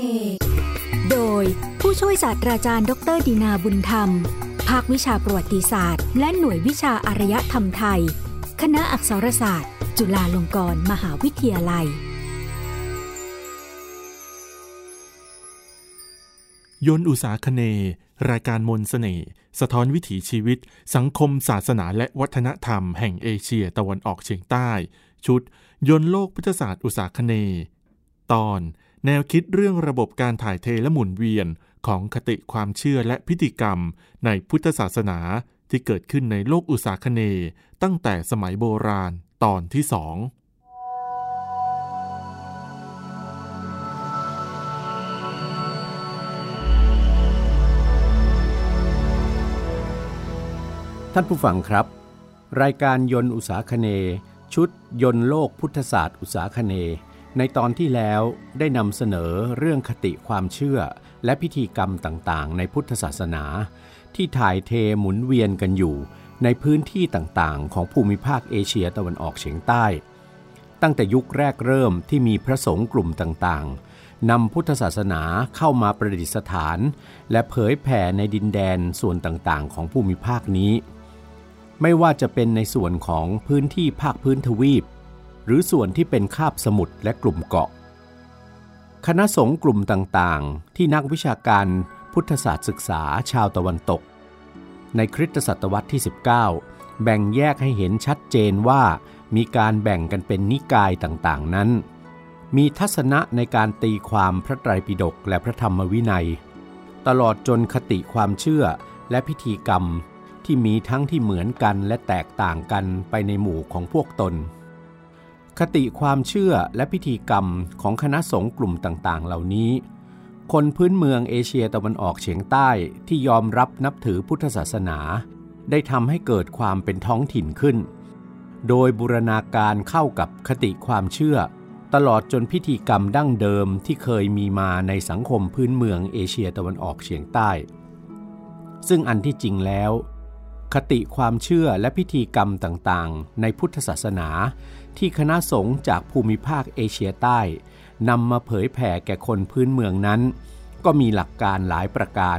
เนโดยผู้ช่วยศาสตราจารย์ ดรดีนาบุญธรรม ภาควิชาประวัติศาสตร์ และหน่วยวิชาอารยธรรมไทย คณะอักษรศาสตร์ จุฬาลงกรณ์มหาวิทยาลัย ยนอุตสาคเน รายการมนสเสน่ห์สะท้อนวิถีชีวิต สังคม ศาสนาและวัฒนธรรม แห่งเอเชียตะวันออกเฉียงใต้ ชุด ยนโลกพุทธศาสตร์อุตสาคเน ตอน แนวคิดเรื่องระบบการถ่ายเทและหมุนเวียนของคติความเชื่อและพิธีกรรมในพุทธศาสนาที่เกิดขึ้นในโลกอุตสาคเนตั้งแต่สมัยโบราณตอนที่สองท่านผู้ฟังครับ รายการยนต์อุตสาคเน ชุดยนต์โลกพุทธศาสตร์อุตสาคเน ในตอนที่แล้วได้นำเสนอเรื่องคติความเชื่อ และพิธีกรรมต่างๆ ในพุทธศาสนา ที่ถ่ายเทหมุนเวียนกันอยู่ ในพื้นที่ต่างๆ ของภูมิภาคเอเชียตะวันออกเฉียงใต้ ตั้งแต่ยุคแรกเริ่มที่มีพระสงฆ์กลุ่มต่างๆนำพุทธศาสนาเข้ามาประดิษฐาน และเผยแผ่ในดินแดนส่วนต่างๆ ของภูมิภาคนี้ ไม่ว่าจะเป็นในส่วนของพื้นที่ภาคพื้นทวีป รือส่วนที่เป็นคาบสมุทรและกลุ่มเกาะ คณะสงฆ์กลุ่มต่างๆ ที่นักวิชาการพุทธศาสตร์ศึกษาชาวตะวันตก ในคริสตศตวรรษที่ 19 แบ่งแยกให้เห็นชัดเจนว่ามีการแบ่งกันเป็นนิกายต่างๆนั้น มีทัศนะในการตีความพระไตรปิฎกและพระธรรมวินัย ตลอดจนคติความเชื่อและพิธีกรรมที่มีทั้งที่เหมือนกันและแตกต่างกันไปในหมู่ของพวกตน คติความเชื่อและพิธีกรรมของคณะสงฆ์กลุ่มต่างๆ เหล่านี้ คนพื้นเมืองเอเชียตะวันออกเฉียงใต้ที่ยอมรับนับถือพุทธศาสนา ได้ทำให้เกิดความเป็นท้องถิ่นขึ้น โดยบูรณาการเข้ากับคติความเชื่อ ตลอดจนพิธีกรรมดั้งเดิมที่เคยมีมาในสังคมพื้นเมืองเอเชียตะวันออกเฉียงใต้ ซึ่งอันที่จริงแล้ว คติความเชื่อและพิธีกรรมต่างๆ ในพุทธศาสนา ที่คณะสงฆ์จากภูมิภาคเอเชียใต้นำมาเผยแผ่แก่คนพื้นเมืองนั้น ก็มีหลักการหลายประการ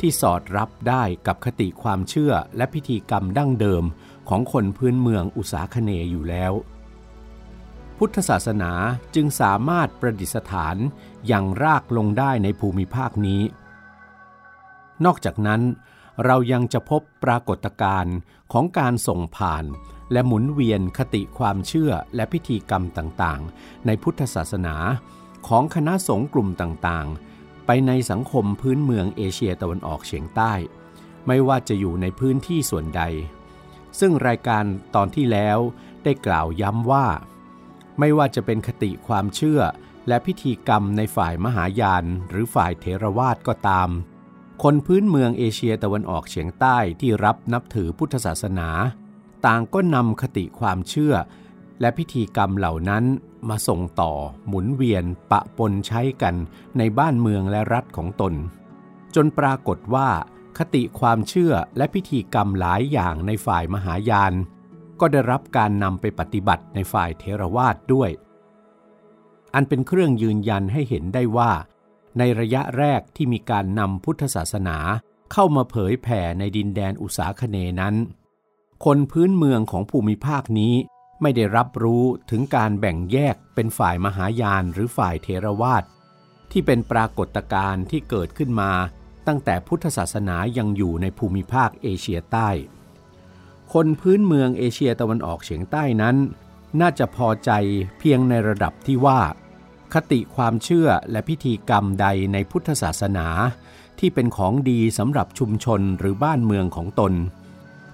ที่สอดรับได้กับคติความเชื่อและพิธีกรรมดั้งเดิมของคนพื้นเมืองอุษาคเนอยู่แล้ว พุทธศาสนาจึงสามารถประดิษฐานอย่างรากลงได้ในภูมิภาคนี้ นอกจากนั้น เรายังจะพบปรากฏการณ์ของการส่งผ่าน และหมุนเวียนคติความเชื่อและพิธีกรรมต่างๆ ในพุทธศาสนา ของคณะสงฆ์กลุ่มต่างๆ ไปในสังคมพื้นเมืองเอเชียตะวันออกเฉียงใต้ ไม่ว่าจะอยู่ในพื้นที่ส่วนใด ซึ่งรายการตอนที่แล้วได้กล่าวย้ำว่า ไม่ว่าจะเป็นคติความเชื่อและพิธีกรรมในฝ่ายมหายานหรือฝ่ายเทรวาสก็ตาม คนพื้นเมืองเอเชียตะวันออกเฉียงใต้ที่รับนับถือพุทธศาสนา ต่างก็นำคติความเชื่อ และพิธีกรรมเหล่านั้นมาส่งต่อหมุนเวียนปะปนใช้กันในบ้านเมืองและรัฐของตน จนปรากฏว่า คติความเชื่อและพิธีกรรมหลายอย่างในฝ่ายมหายาน ก็ได้รับการนำไปปฏิบัติในฝ่ายเทรวาสด้วย อันเป็นเครื่องยืนยันให้เห็นได้ว่า ในระยะแรกที่มีการนำพุทธศาสนาเข้ามาเผยแผ่ในดินแดนอุษาคเนนั้น คนพื้นเมืองของภูมิภาคนี้ไม่ได้รับรู้ถึงการแบ่งแยกเป็นฝ่ายมหายานหรือฝ่ายเทรวาสที่เป็นปรากฏการณ์ที่เกิดขึ้นมา ตั้งแต่พุทธศาสนายังอยู่ในภูมิภาคเอเชียใต้ คนพื้นเมืองเอเชียตะวันออกเฉียงใต้นั้น น่าจะพอใจเพียงในระดับที่ว่า คติความเชื่อและพิธีกรรมใดในพุทธศาสนา ที่เป็นของดีสำหรับชุมชนหรือบ้านเมืองของตน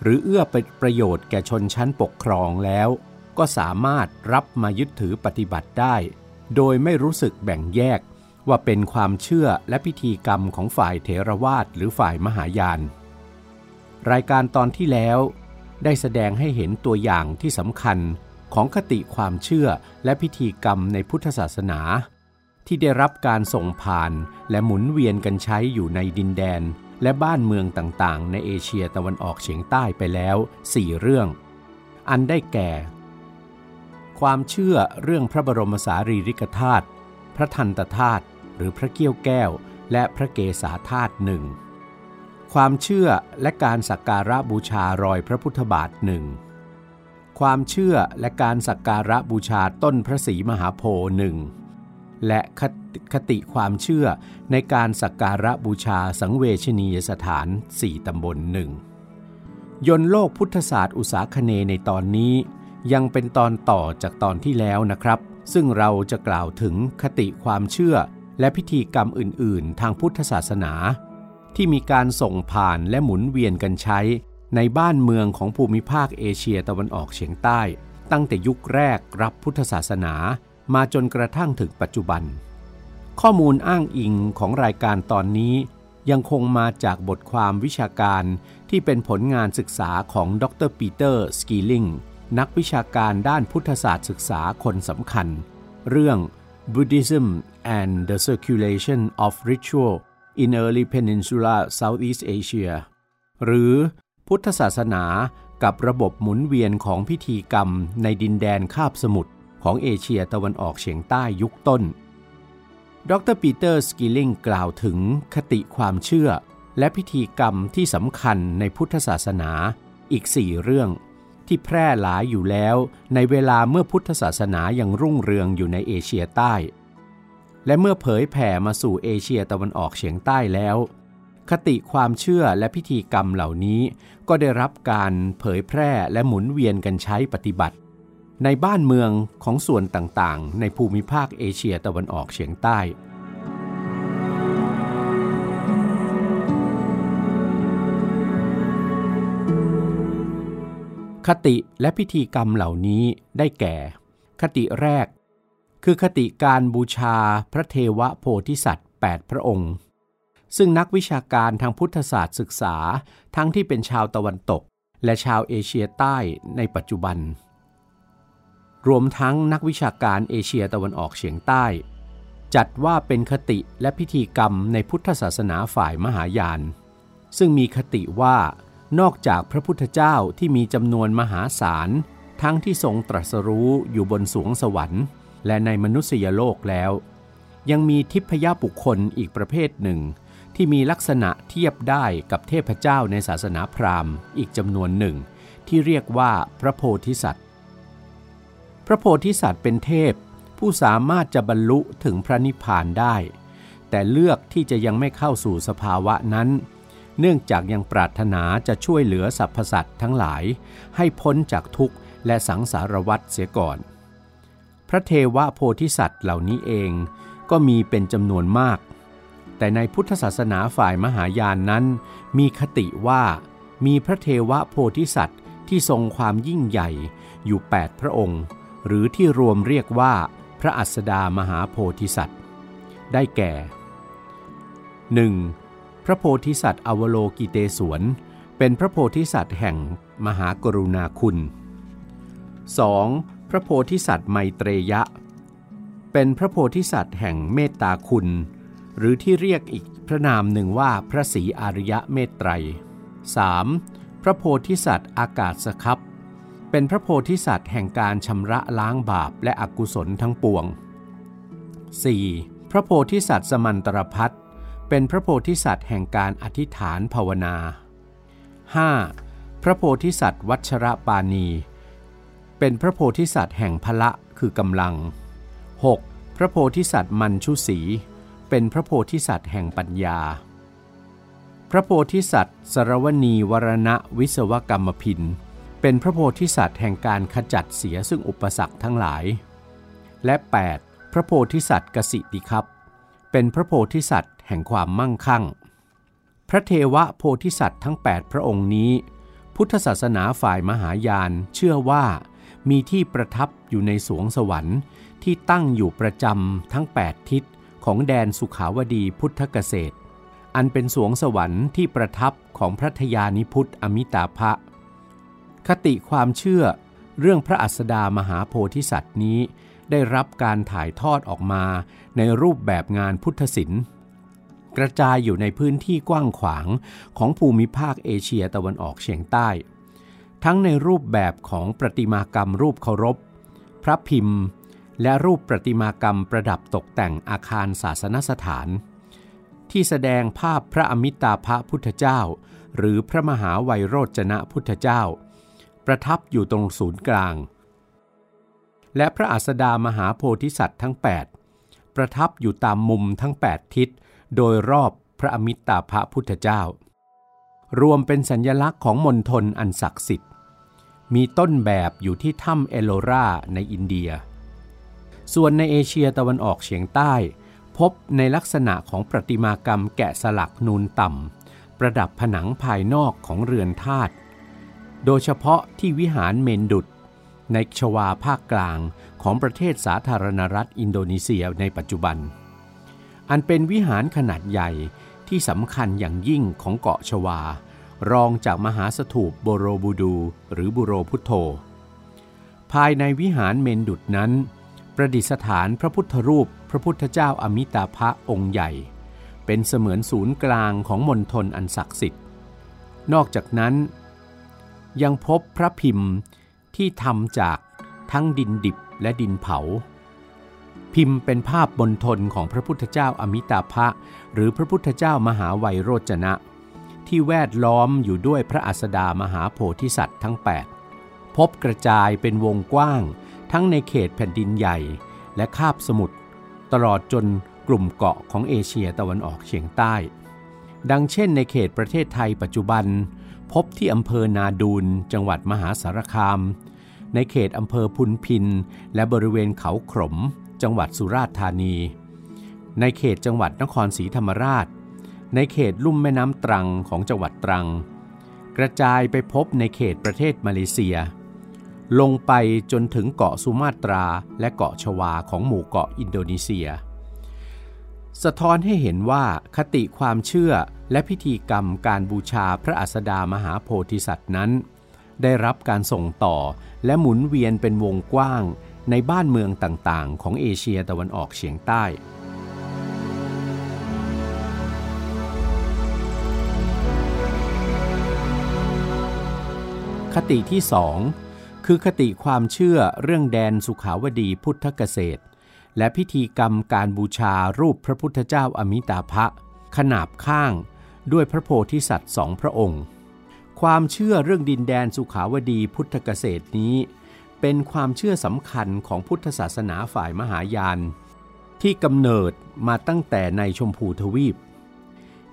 หรือเอื้อเป็นประโยชน์แก่ชนชั้นปกครองแล้ว ก็สามารถรับมายึดถือปฏิบัติได้ โดยไม่รู้สึกแบ่งแยกว่าเป็นความเชื่อและพิธีกรรมของฝ่ายเถรวาทหรือฝ่ายมหายาน รายการตอนที่แล้ว ได้แสดงให้เห็นตัวอย่างที่สำคัญ ของคติความเชื่อและพิธีกรรมในพุทธศาสนา ที่ได้รับการส่งผ่านและหมุนเวียนกันใช้อยู่ในดินแดน และบ้านเมืองต่างๆ ในเอเชียตะวันออกเฉียงใต้ไปแล้ว 4 เรื่อง อันได้แก่ ความเชื่อเรื่องพระบรมสารีริกธาตุพระทันตธาตุหรือพระเกี้ยวแก้ว และพระเกศาธาตุหนึ่งความเชื่อและการสักการะบูชารอยพระพุทธบาทหนึ่ง ความเชื่อและการสักการะบูชาต้นพระศรีมหาโพธิ์หนึ่งและคติความเชื่อในการสักการะบูชาสังเวชนียสถานสี่ตำบลหนึ่งยนโลกพุทธศาสตร์อุตสาคเนในตอนนี้ ยังเป็นตอนต่อจากตอนที่แล้วนะครับ ซึ่งเราจะกล่าวถึงคติความเชื่อ และพิธีกรรมอื่น ๆ ทางพุทธศาสนา ที่มีการส่งผ่านและหมุนเวียนกันใช้ ในบ้านเมืองของภูมิภาคเอเชียตะวันออกเฉียงใต้ ตั้งแต่ยุคแรกรับพุทธศาสนามาจนกระทั่งถึงปัจจุบัน ข้อมูลอ้างอิงของรายการตอนนี้ ยังคงมาจากบทความวิชาการที่เป็นผลงานศึกษาของดรปีเตอร์สกีลิงนักวิชาการด้านพุทธศาสตร์ศึกษาคนสำคัญ เรื่อง Buddhism and the Circulation of Ritual in Early Peninsula Southeast Asia หรือ พุทธศาสนากับระบบหมุนเวียนของพิธีกรรมในดินแดนคาบสมุทรของเอเชียตะวันออกเฉียงใต้ยุคต้น ดรปีเตอร์สกิลลิงกล่าวถึงคติความเชื่อ และพิธีกรรมที่สำคัญในพุทธศาสนาอีกสี่เรื่อง ที่แพร่หลายอยู่แล้วในเวลาเมื่อพุทธศาสนายังรุ่งเรืองอยู่ในเอเชียใต้ และเมื่อเผยแผ่มาสู่เอเชียตะวันออกเฉียงใต้แล้ว คติความเชื่อและพิธีกรรมเหล่านี้ ก็ได้รับการเผยแพร่และหมุนเวียนกันใช้ปฏิบัติ ในบ้านเมืองของส่วนต่างๆ ในภูมิภาคเอเชียตะวันออกเฉียงใต้ คติและพิธีกรรมเหล่านี้ได้แก่ คติแรก คือคติการบูชาพระเทวโพธิสัตว์ 8 พระองค์ ซึ่งนักวิชาการทางพุทธศาสตร์ศึกษา ทั้งที่เป็นชาวตะวันตก และชาวเอเชียใต้ในปัจจุบัน รวมทั้งนักวิชาการเอเชียตะวันออกเฉียงใต้ จัดว่าเป็นคติและพิธีกรรมในพุทธศาสนาฝ่ายมหายาน ซึ่งมีคติว่านอกจากพระพุทธเจ้าที่มีจำนวนมหาศาล ทั้งที่ทรงตรัสรู้อยู่บนสวงสวรรค์ และในมนุษยโลกแล้ว ยังมีทิพยบุคคลอีกประเภทหนึ่ง ที่มีลักษณะเทียบได้กับเทพเจ้าในศาสนาพราหมณ์อีกจำนวนหนึ่ง ที่เรียกว่าพระโพธิสัตว์ พระโพธิสัตว์เป็นเทพผู้สามารถจะบรรลุถึงพระนิพพานได้ แต่เลือกที่จะยังไม่เข้าสู่สภาวะนั้น เนื่องจากยังปรารถนาจะช่วยเหลือสรรพสัตว์ทั้งหลาย ให้พ้นจากทุกข์และสังสารวัฏเสียก่อน พระเทวโพธิสัตว์เหล่านี้เองก็มีเป็นจำนวนมาก แต่ในพุทธศาสนาฝ่ายมหายานนั้น มีคติว่ามีพระเทวโพธิสัตว์ที่ทรงความยิ่งใหญ่อยู่ 8 พระองค์ หรือที่รวมเรียกว่าพระอัสดามหาโพธิสัตว์ ได้แก่ 1. พระโพธิสัตว์อวโลกิเตศวน เป็นพระโพธิสัตว์แห่งมหากรุณาคุณ 2. พระโพธิสัตว์ไมเตรยะ เป็นพระโพธิสัตว์แห่งเมตตาคุณ หรือที่เรียกอีกพระนามหนึ่งว่าพระศรีอริยะเมตไตร 3. พระโพธิสัตว์อากาศสครับเป็นพระโพธิสัตว์แห่งการชำระล้างบาปและอกุศลทั้งปวง 4. พระโพธิสัตว์สมันตรพัฒเป็นพระโพธิสัตว์แห่งการอธิษฐานภาวนา 5. พระโพธิสัตว์วัชระปาณี เป็นพระโพธิสัตว์แห่งพละคือกำลัง 6. พระโพธิสัตว์มันชุสี เป็นพระโพธิสัตว์แห่งปัญญา พระโพธิสัตว์สรวณีวรณะวิศวกรรมพินเป็นพระโพธิสัตว์แห่งการขจัดเสียซึ่งอุปสรรคทั้งหลาย และ 8. พระโพธิสัตว์กสิติครับ เป็นพระโพธิสัตว์แห่งความมั่งคั่ง พระเทวโพธิสัตว์ทั้ง 8 พระองค์นี้ พุทธศาสนาฝ่ายมหายานเชื่อว่ามีที่ประทับอยู่ในสวงสวรรค์ที่ตั้งอยู่ประจำทั้ง 8 ทิศ ของแดนสุขาวดีพุทธเกษตร อันเป็นสวงสวรรค์ที่ประทับของพระทยานิพุทธอมิตาภะคติความเชื่อเรื่องพระอัสดามหาโพธิสัตว์นี้ ได้รับการถ่ายทอดออกมาในรูปแบบงานพุทธศิลป์กระจายอยู่ในพื้นที่กว้างขวางของภูมิภาคเอเชียตะวันออกเฉียงใต้ ทั้งในรูปแบบของประติมากรรมรูปเคารพ พระพิมพ์ และรูปประติมากรรมประดับตกแต่งอาคารศาสนสถาน ที่แสดงภาพพระอมิตาภพุทธเจ้า หรือพระมหาไวยโรจนะพุทธเจ้า ประทับอยู่ตรงศูนย์กลาง และพระอัสดามหาโพธิสัตว์ทั้ง 8 ประทับอยู่ตามมุมทั้ง 8 ทิศ โดยรอบพระอมิตาภพุทธเจ้า รวมเป็นสัญญลักษณ์ของมณฑลอันศักดิ์สิทธิ์ มีต้นแบบอยู่ที่ถ้ำเอโลราในอินเดีย ส่วนในเอเชียตะวันออกเฉียงใต้ พบในลักษณะของประติมากรรมแกะสลักนูนต่ำ ประดับผนังภายนอกของเรือนธาตุ โดยเฉพาะที่วิหารเมนดุด ในชวาภาคกลางของประเทศสาธารณรัฐอินโดนีเซียในปัจจุบัน อันเป็นวิหารขนาดใหญ่ที่สำคัญอย่างยิ่งของเกาะชวา รองจากมหาสถูปโบโรบูดู หรือบุโรพุทโธ ภายในวิหารเมนดุดนั้น ประดิษฐานพระพุทธรูปพระพุทธเจ้าอมิตาภะองค์ใหญ่ เป็นเสมือนศูนย์กลางของมณฑลอันศักดิ์สิทธิ์ นอกจากนั้น ยังพบพระพิมพ์ที่ทำจากทั้งดินดิบและดินเผา พิมพ์เป็นภาพบนทนของพระพุทธเจ้าอมิตาภะหรือพระพุทธเจ้ามหาไวยโรจนะ ที่แวดล้อมอยู่ด้วยพระอัสดามหาโพธิสัตว์ทั้ง 8 พบกระจายเป็นวงกว้าง ทั้งในเขตแผ่นดินใหญ่และคาบสมุทรตลอดจนกลุ่มเกาะของเอเชียตะวันออกเฉียงใต้ ดังเช่นในเขตประเทศไทยปัจจุบัน พบที่อำเภอนาดูนจังหวัดมหาสารคาม ในเขตอำเภอพุนพิน และบริเวณเขาขม จังหวัดสุราษฎร์ธานี ในเขตจังหวัดนครศรีธรรมราช ในเขตลุ่มแม่น้ำตรังของจังหวัดตรัง กระจายไปพบในเขตประเทศมาเลเซีย ลงไปจนถึงเกาะสุมาตราและเกาะชวาของหมู่เกาะอินโดนีเซีย สะท้อนให้เห็นว่าคติความเชื่อและพิธีกรรมการบูชาพระอัสดามหาโพธิสัตว์นั้น ได้รับการส่งต่อและหมุนเวียนเป็นวงกว้างในบ้านเมืองต่างๆ ของเอเชียตะวันออกเฉียงใต้คติที่สอง คือคติความเชื่อเรื่องแดนสุขาวดีพุทธเกษตร และพิธีกรรมการบูชารูปพระพุทธเจ้าอมิตาภะขนาบข้างด้วยพระโพธิสัตว์สองพระองค์ ความเชื่อเรื่องดินแดนสุขาวดีพุทธเกษตรนี้ เป็นความเชื่อสำคัญของพุทธศาสนาฝ่ายมหายาน ที่กำเนิดมาตั้งแต่ในชมพูทวีป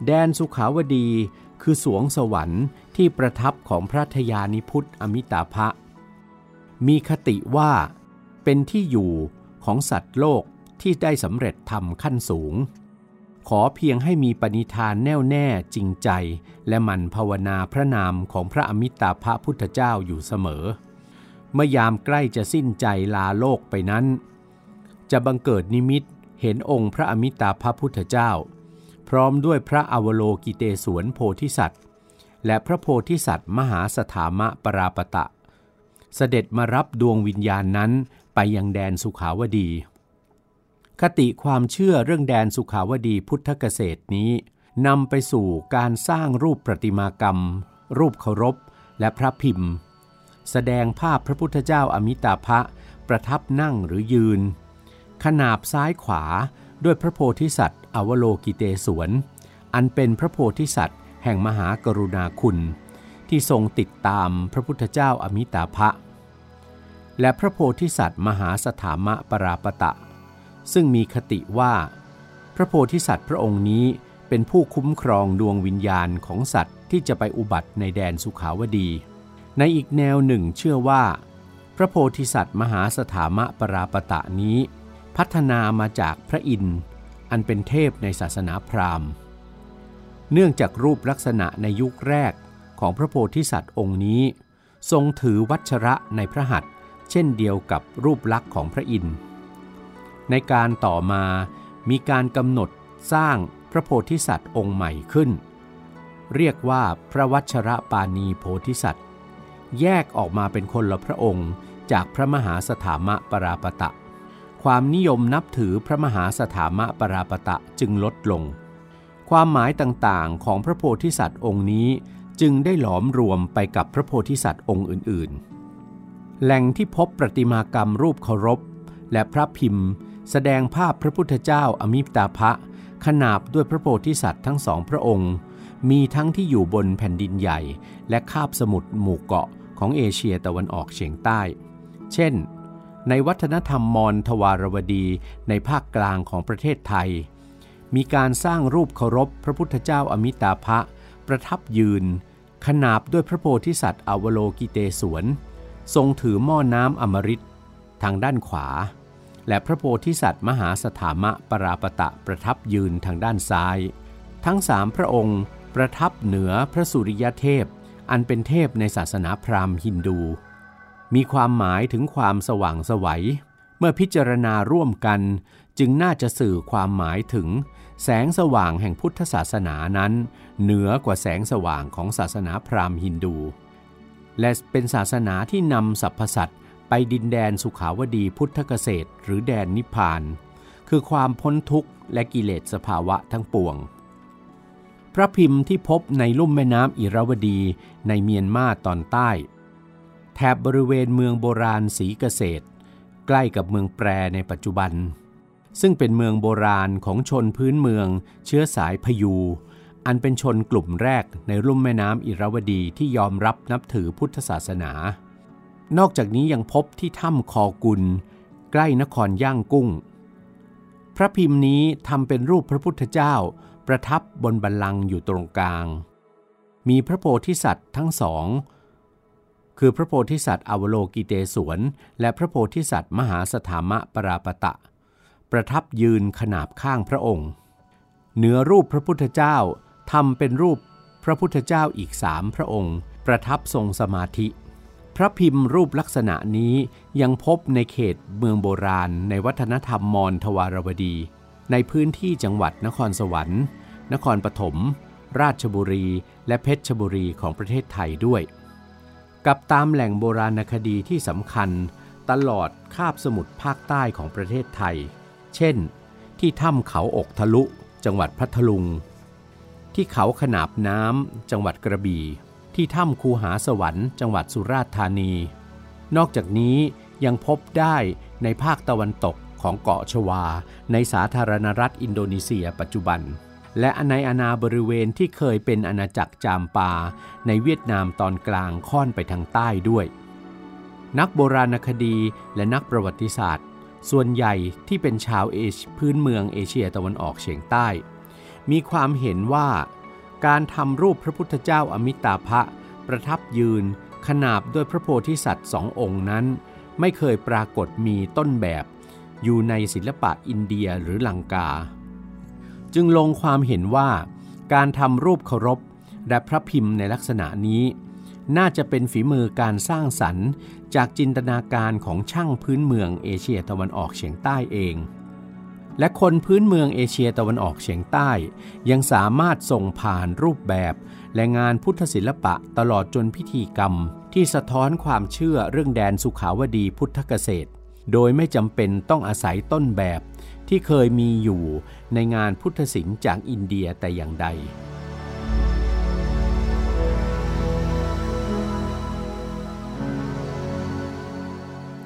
แดนสุขาวดีคือสวงสวรรค์ที่ประทับของพระทยานิพุทธอมิตาภะ มีคติว่า เป็นที่อยู่ของสัตว์โลกที่ได้สำเร็จทำขั้นสูง ขอเพียงให้มีปณิธานแน่วแน่จริงใจ และมันภาวนาพระนามของพระอมิตาภพุทธเจ้าอยู่เสมอ เมื่อยามใกล้จะสิ้นใจลาโลกไปนั้น จะบังเกิดนิมิตเห็นองค์พระอมิตาภพุทธเจ้า พร้อมด้วยพระอวโลกิเตศวนโพธิสัตว์ และพระโพธิสัตว์มหาสถามะปราปตะ เสด็จมารับดวงวิญญาณนั้นไปยังแดนสุขาวดี คติความเชื่อเรื่องแดนสุขาวดีพุทธเกษตรนี้นำไปสู่การสร้างรูปประติมากรรม รูปเคารพ และพระพิมพ์ แสดงภาพพระพุทธเจ้าอมิตาภะประทับนั่งหรือยืน ขนาบซ้ายขวาด้วยพระโพธิสัตว์ อวโลกิเตศวน อันเป็นพระโพธิสัตว์ แห่งมหากรุณาคุณ ที่ทรงติดตามพระพุทธเจ้าอมิตาภะ และพระโพธิสัตว์มหาสถามะปราปตะ ซึ่งมีคติว่า พระโพธิสัตว์พระองค์นี้เป็นผู้คุ้มครองดวงวิญญาณของสัตว์ที่จะไปอุบัติในแดนสุขาวดี ในอีกแนวหนึ่งเชื่อว่า พระโพธิสัตว์มหาสถามะปราปตะนี้ พัฒนามาจากพระอินทร์อันเป็นเทพในศาสนาพราหมณ์ เนื่องจากรูปลักษณะในยุคแรกของพระโพธิสัตว์องค์นี้ ทรงถือวัชระในพระหัตถ เช่นเดียวกับรูปลักษณ์ของพระอินทร์ ในการต่อมามีการกำหนดสร้างพระโพธิสัตว์องค์ใหม่ขึ้น เรียกว่าพระวัชระปานีโพธิสัตว์ แยกออกมาเป็นคนละพระองค์จากพระมหาสถามะปราปตะ ความนิยมนับถือพระมหาสถามะปราปตะจึงลดลง ความหมายต่างๆของพระโพธิสัตว์องค์นี้จึงได้หลอมรวมไปกับพระโพธิสัตว์องค์อื่นๆ แหล่งที่พบประติมากรรมรูปเคารพ และพระพิมพ์ แสดงภาพพระพุทธเจ้าอมิตาภะขนาบด้วยพระโพธิสัตว์ทั้งสองพระองค์ มีทั้งที่อยู่บนแผ่นดินใหญ่ และคาบสมุทรหมู่เกาะของเอเชียตะวันออกเฉียงใต้ เช่น ในวัฒนธรรมมอญทวารวดีในภาคกลางของประเทศไทย มีการสร้างรูปเคารพพระพุทธเจ้าอมิตาภะประทับยืน ขนาบด้วยพระโพธิสัตว์อวโลกิเตศวน ทรงถือหม้อน้ำอมฤตทางด้านขวา และพระโพธิสัตว์มหาสถามะปราปตะประทับยืนทางด้านซ้าย ทั้งสามพระองค์ประทับเหนือพระสุริยเทพ อันเป็นเทพในศาสนาพราหมณ์ฮินดู มีความหมายถึงความสว่างสวัย เมื่อพิจารณาร่วมกัน จึงน่าจะสื่อความหมายถึง แสงสว่างแห่งพุทธศาสนานั้น เหนือกว่าแสงสว่างของศาสนาพราหมณ์ฮินดู และเป็นศาสนาที่นำสรรพสัตว์ไปดินแดนสุขาวดีพุทธเกษตร หรือแดนนิพพาน คือความพ้นทุกข์และกิเลสสภาวะทั้งปวง พระพิมพ์ที่พบในลุ่มแม่น้ำอิราวดีในเมียนมาตอนใต้ แถบบริเวณเมืองโบราณศรีเกษตร ใกล้กับเมืองแปรในปัจจุบัน ซึ่งเป็นเมืองโบราณของชนพื้นเมือง เชื้อสายพยู อันเป็นชนกลุ่มแรกในลุ่มแม่น้ำอิราวดีที่ยอมรับนับถือพุทธศาสนา นอกจากนี้ยังพบที่ถ้ำคอกุล ใกล้นครย่างกุ้ง พระพิมพ์นี้ทำเป็นรูปพระพุทธเจ้า ประทับบนบัลลังก์อยู่ตรงกลาง มีพระโพธิสัตว์ทั้งสอง คือพระโพธิสัตว์อวโลกิเตศวน และพระโพธิสัตว์มหาสถามะปราปตะ ประทับยืนขนาบข้างพระองค์ เหนือรูปพระพุทธเจ้า ทำเป็นรูปพระพุทธเจ้าอีกสามพระองค์ ประทับทรงสมาธิ พระพิมพ์รูปลักษณะนี้ยังพบในเขตเมืองโบราณ ในวัฒนธรรมมอญทวารวดี ในพื้นที่จังหวัดนครสวรรค์ นครปฐมราชบุรีและเพชรบุรีของประเทศไทยด้วย กับตามแหล่งโบราณคดีที่สำคัญตลอดคาบสมุทรภาคใต้ของประเทศไทย เช่น ที่ถ้ำเขาอกทะลุ จังหวัดพัทลุง ที่เขาขนาบน้ำจังหวัดกระบี่ ที่ถ้ำคูหาสวรรค์จังหวัดสุราษฎร์ธานี นอกจากนี้ยังพบได้ในภาคตะวันตกของเกาะชวา ในสาธารณรัฐอินโดนีเซียปัจจุบัน และในอาณาบริเวณที่เคยเป็นอาณาจักรจามปา ในเวียดนามตอนกลางค่อนไปทางใต้ด้วย นักโบราณคดีและนักประวัติศาสตร์ ส่วนใหญ่ที่เป็นชาวเอชพื้นเมืองเอเชียตะวันออกเฉียงใต้ มีความเห็นว่า การทำรูปพระพุทธเจ้าอมิตาภะประทับยืนขนาบด้วยพระโพธิสัตว์สององค์นั้น ไม่เคยปรากฏมีต้นแบบ อยู่ในศิลปะอินเดียหรือลังกา จึงลงความเห็นว่า การทำรูปเคารพและพระพิมพ์ในลักษณะนี้ น่าจะเป็นฝีมือการสร้างสรรค์ จากจินตนาการของช่างพื้นเมืองเอเชียตะวันออกเฉียงใต้เอง และคนพื้นเมืองเอเชียตะวันออกเฉียงใต้ ยังสามารถส่งผ่านรูปแบบ และงานพุทธศิลปะตลอดจนพิธีกรรม ที่สะท้อนความเชื่อเรื่องแดนสุขาวดีพุทธเกษตร โดยไม่จำเป็นต้องอาศัยต้นแบบ ที่เคยมีอยู่ในงานพุทธศิลป์จากอินเดียแต่อย่างใด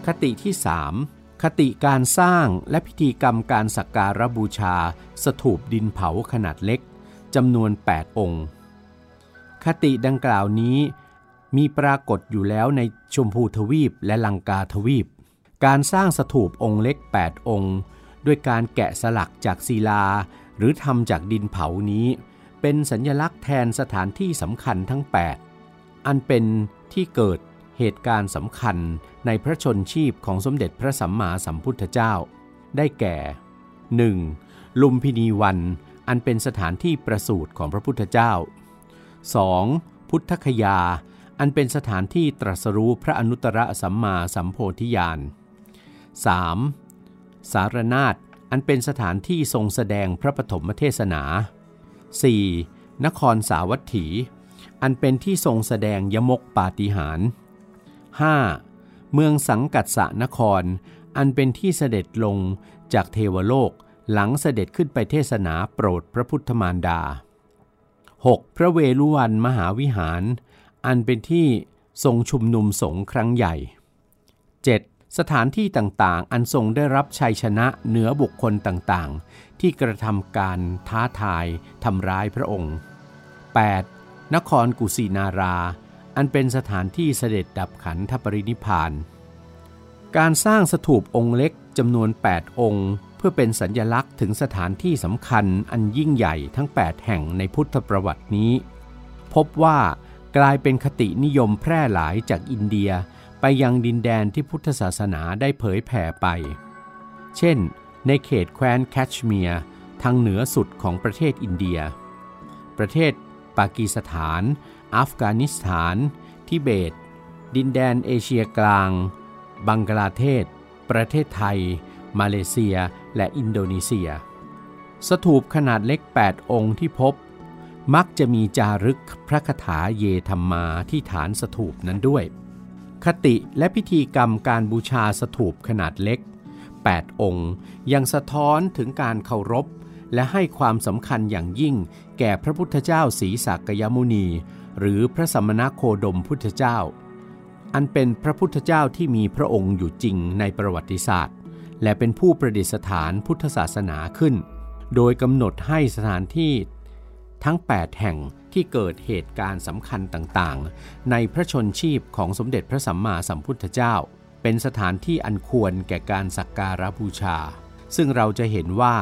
คติที่3 คติการสร้างและพิธีกรรมการสักการะบูชา สถูปดินเผาขนาดเล็กจำนวน 8 องค์ คติดังกล่าวนี้มีปรากฏอยู่แล้วในชมพูทวีปและลังกาทวีป การสร้างสถูปองค์เล็ก 8 องค์ ด้วยการแกะสลักจากศิลา หรือทำจากดินเผานี้ เป็นสัญลักษณ์แทนสถานที่สำคัญทั้ง 8 อันเป็นที่เกิดเหตุการณ์สำคัญ ในพระชนชีพของสมเด็จพระสัมมาสัมพุทธเจ้า ได้แก่ 1. ลุมพินีวัน อันเป็นสถานที่ประสูติของพระพุทธเจ้า 2. พุทธคยา อันเป็นสถานที่ตรัสรู้พระอนุตตรสัมมาสัมโพธิญาณ 3. สารนาฏอันเป็นสถานที่ทรงแสดงพระปฐมเทศนา 4. นครสาวัตถี อันเป็นที่ทรงแสดงยมกปาฏิหาริย์ 5. เมืองสังกัดสะนคร อันเป็นที่เสด็จลงจากเทวโลกหลังเสด็จขึ้นไปเทศนาโปรดพระพุทธมารดา 6. พระเวลุวันมหาวิหาร อันเป็นที่ทรงชุมนุมสงฆ์ครั้งใหญ่ 7. สถานที่ต่างๆ อันทรงได้รับชัยชนะเหนือบุคคลต่างๆ ที่กระทำการท้าทายทำร้ายพระองค์ 8. นครกุสินารา อันเป็นสถานที่เสด็จดับขันธปรินิพาน การสร้างสถูปองค์เล็กจำนวน 8 องค์ เพื่อเป็นสัญญลักษณ์ถึงสถานที่สำคัญอันยิ่งใหญ่ทั้ง 8 แห่งในพุทธประวัตินี้ พบว่ากลายเป็นคตินิยมแพร่หลายจากอินเดียไปยังดินแดนที่พุทธศาสนาได้เผยแผ่ไป เช่น ในเขตแคว้นแคชเมียร์ทางเหนือสุดของประเทศอินเดีย ประเทศปากีสถาน อัฟกานิสถาน ทิเบต ดินแดนเอเชียกลาง บังกลาเทศ ประเทศไทย มาเลเซีย และอินโดนีเซีย สถูปขนาดเล็ก 8 องค์ที่พบ มักจะมีจารึกพระคาถาเยธรรมาที่ฐานสถูปนั้นด้วย คติและพิธีกรรมการบูชาสถูปขนาดเล็ก 8 องค์ ยังสะท้อนถึงการเคารพและให้ความสำคัญอย่างยิ่งแก่พระพุทธเจ้าศรีสักยมุนี หรือพระสมณโคดมพุทธเจ้า อันเป็นพระพุทธเจ้าที่มีพระองค์อยู่จริงในประวัติศาสตร์ และเป็นผู้ประดิษฐานพุทธศาสนาขึ้น โดยกำหนดให้สถานที่ทั้ง 8 แห่งที่เกิดเหตุการณ์สำคัญต่างๆ ในพระชนชีพของสมเด็จพระสัมมาสัมพุทธเจ้า เป็นสถานที่อันควรแก่การสักการะบูชา ซึ่งเราจะเห็นว่า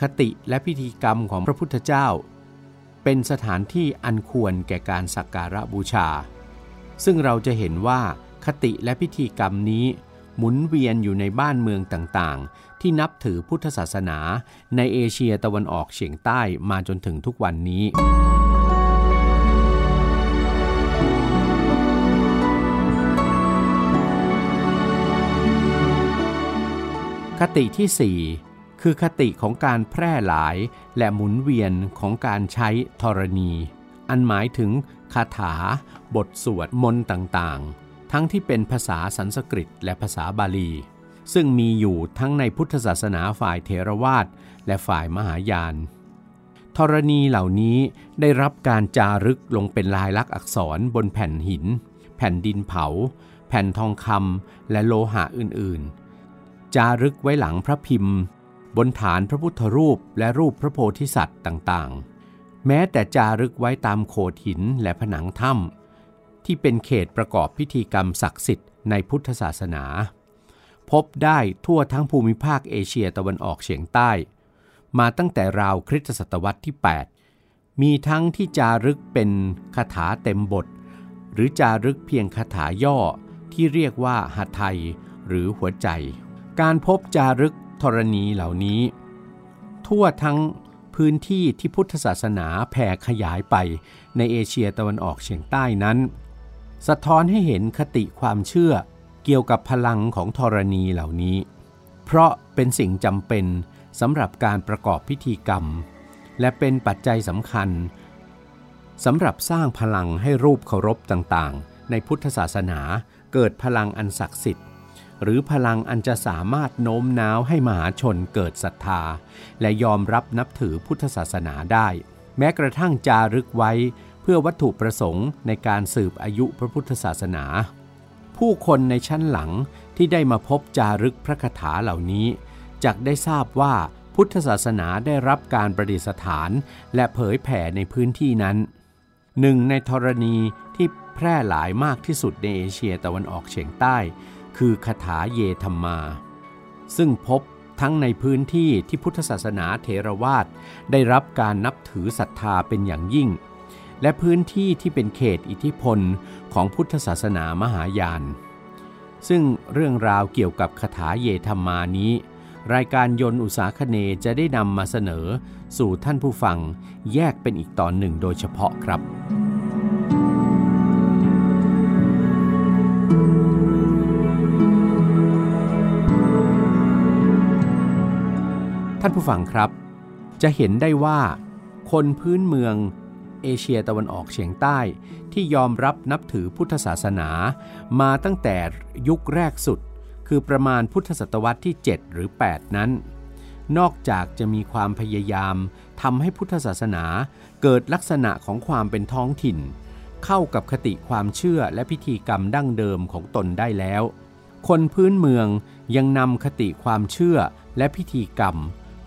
คติและพิธีกรรมของพระพุทธเจ้า เป็นสถานที่อันควรแก่การสักการะบูชา ซึ่งเราจะเห็นว่าคติและพิธีกรรมนี้ หมุนเวียนอยู่ในบ้านเมืองต่างๆ ที่นับถือพุทธศาสนา ในเอเชียตะวันออกเฉียงใต้มาจนถึงทุกวันนี้คติที่4 คือคติของการแพร่หลายและหมุนเวียนของการใช้ธรณี อันหมายถึงคาถา บทสวดมนต์ต่างๆ ทั้งที่เป็นภาษาสันสกฤตและภาษาบาลี ซึ่งมีอยู่ทั้งในพุทธศาสนาฝ่ายเทรวาสและฝ่ายมหายานธรณีเหล่านี้ได้รับการจารึกลงเป็นลายลักษณ์อักษรบนแผ่นหิน แผ่นดินเผา แผ่นทองคำและโลหะอื่นๆ จารึกไว้หลังพระพิมพ์ บนฐานพระพุทธรูปและรูปพระโพธิสัตว์ต่างๆ แม้แต่จารึกไว้ตามโขดหินและผนังถ้ำที่เป็นเขตประกอบพิธีกรรมศักดิ์สิทธิ์ในพุทธศาสนา พบได้ทั่วทั้งภูมิภาคเอเชียตะวันออกเฉียงใต้ มาตั้งแต่ราวคริสตศตวรรษที่ 8 มีทั้งที่จารึกเป็นคาถาเต็มบท หรือจารึกเพียงคาถาย่อที่เรียกว่าหัตไทยหรือหัวใจ การพบจารึก ธรณีเหล่านี้ ทั่วทั้งพื้นที่ที่พุทธศาสนาแผ่ขยายไปในเอเชียตะวันออกเฉียงใต้นั้น สะท้อนให้เห็นคติความเชื่อเกี่ยวกับพลังของธรณีเหล่านี้ เพราะเป็นสิ่งจำเป็นสำหรับการประกอบพิธีกรรม และเป็นปัจจัยสำคัญสำหรับสร้างพลังให้รูปเคารพต่างๆ ในพุทธศาสนาเกิดพลังอันศักดิ์สิทธิ์ หรือพลังอันจะสามารถโน้มน้าวให้มหาชนเกิดศรัทธา และยอมรับนับถือพุทธศาสนาได้ แม้กระทั่งจารึกไว้ เพื่อวัตถุประสงค์ในการสืบอายุพระพุทธศาสนา ผู้คนในชั้นหลังที่ได้มาพบจารึกพระคาถาเหล่านี้จักได้ทราบว่าพุทธศาสนาได้รับการประดิษฐานและเผยแผ่ในพื้นที่นั้น หนึ่งในธรณีที่แพร่หลายมากที่สุดในเอเชียตะวันออกเฉียงใต้ คือคาถาเยธรรมา ซึ่งพบทั้งในพื้นที่ที่พุทธศาสนาเทรวาสได้รับการนับถือศรัทธาเป็นอย่างยิ่ง และพื้นที่ที่เป็นเขตอิทธิพลของพุทธศาสนามหายาน ซึ่งเรื่องราวเกี่ยวกับคาถาเยธรรมานี้ รายการยนต์อุตสาคเนจะได้นำมาเสนอสู่ท่านผู้ฟังแยกเป็นอีกตอนหนึ่งโดยเฉพาะครับ ท่านผู้ฟังครับ จะเห็นได้ว่า คนพื้นเมืองเอเชียตะวันออกเฉียงใต้ที่ยอมรับนับถือพุทธศาสนา มาตั้งแต่ยุคแรกสุด คือประมาณพุทธศตวรรษที่ 7 หรือ 8 นั้น นอกจากจะมีความพยายามทำให้พุทธศาสนาเกิดลักษณะของความเป็นท้องถิ่น เข้ากับคติความเชื่อและพิธีกรรมดั้งเดิมของตนได้แล้ว คนพื้นเมืองยังนำคติความเชื่อและพิธีกรรม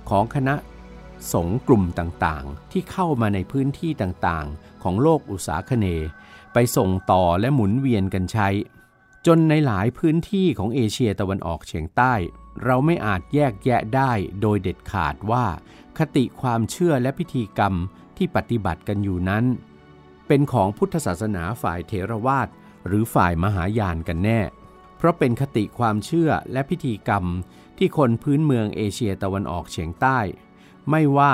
ของคณะสงกลุ่มต่างๆ ที่เข้ามาในพื้นที่ต่างๆ ของโลกอุษาคเน ไปส่งต่อและหมุนเวียนกันใช้ จนในหลายพื้นที่ของเอเชียตะวันออกเฉียงใต้ เราไม่อาจแยกแยะได้โดยเด็ดขาดว่า คติความเชื่อและพิธีกรรมที่ปฏิบัติกันอยู่นั้น เป็นของพุทธศาสนาฝ่ายเทรวาสหรือฝ่ายมหายานกันแน่ เพราะเป็นคติความเชื่อและพิธีกรรม ที่คนพื้นเมืองเอเชียตะวันออกเฉียงใต้ ไม่ว่า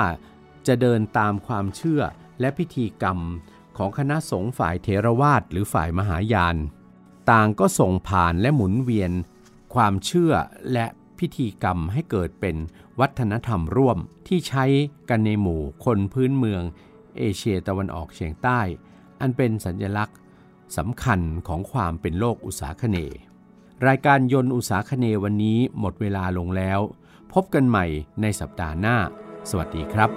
จะเดินตามความเชื่อและพิธีกรรมของคณะสงฆ์ฝ่ายเทรวาสหรือฝ่ายมหายาน ต่างก็ส่งผ่านและหมุนเวียน ความเชื่อและพิธีกรรมให้เกิดเป็นวัฒนธรรมร่วมที่ใช้กันในหมู่คนพื้นเมือง เอเชียตะวันออกเฉียงใต้ อันเป็นสัญลักษณ์สำคัญของความเป็นโลกอุตสาคเนย์ รายการยนต์อุตสาคเนวันนี้หมดเวลาลงแล้ว พบกันใหม่ในสัปดาห์หน้า สวัสดีครับ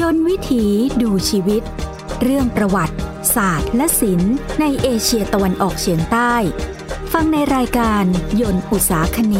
ยนต์วิถีดูชีวิต เรื่องประวัติ ศาสตร์ และศิลป์ในเอเชียตะวันออกเฉียงใต้ ฟังในรายการยนต์อุตสาคเน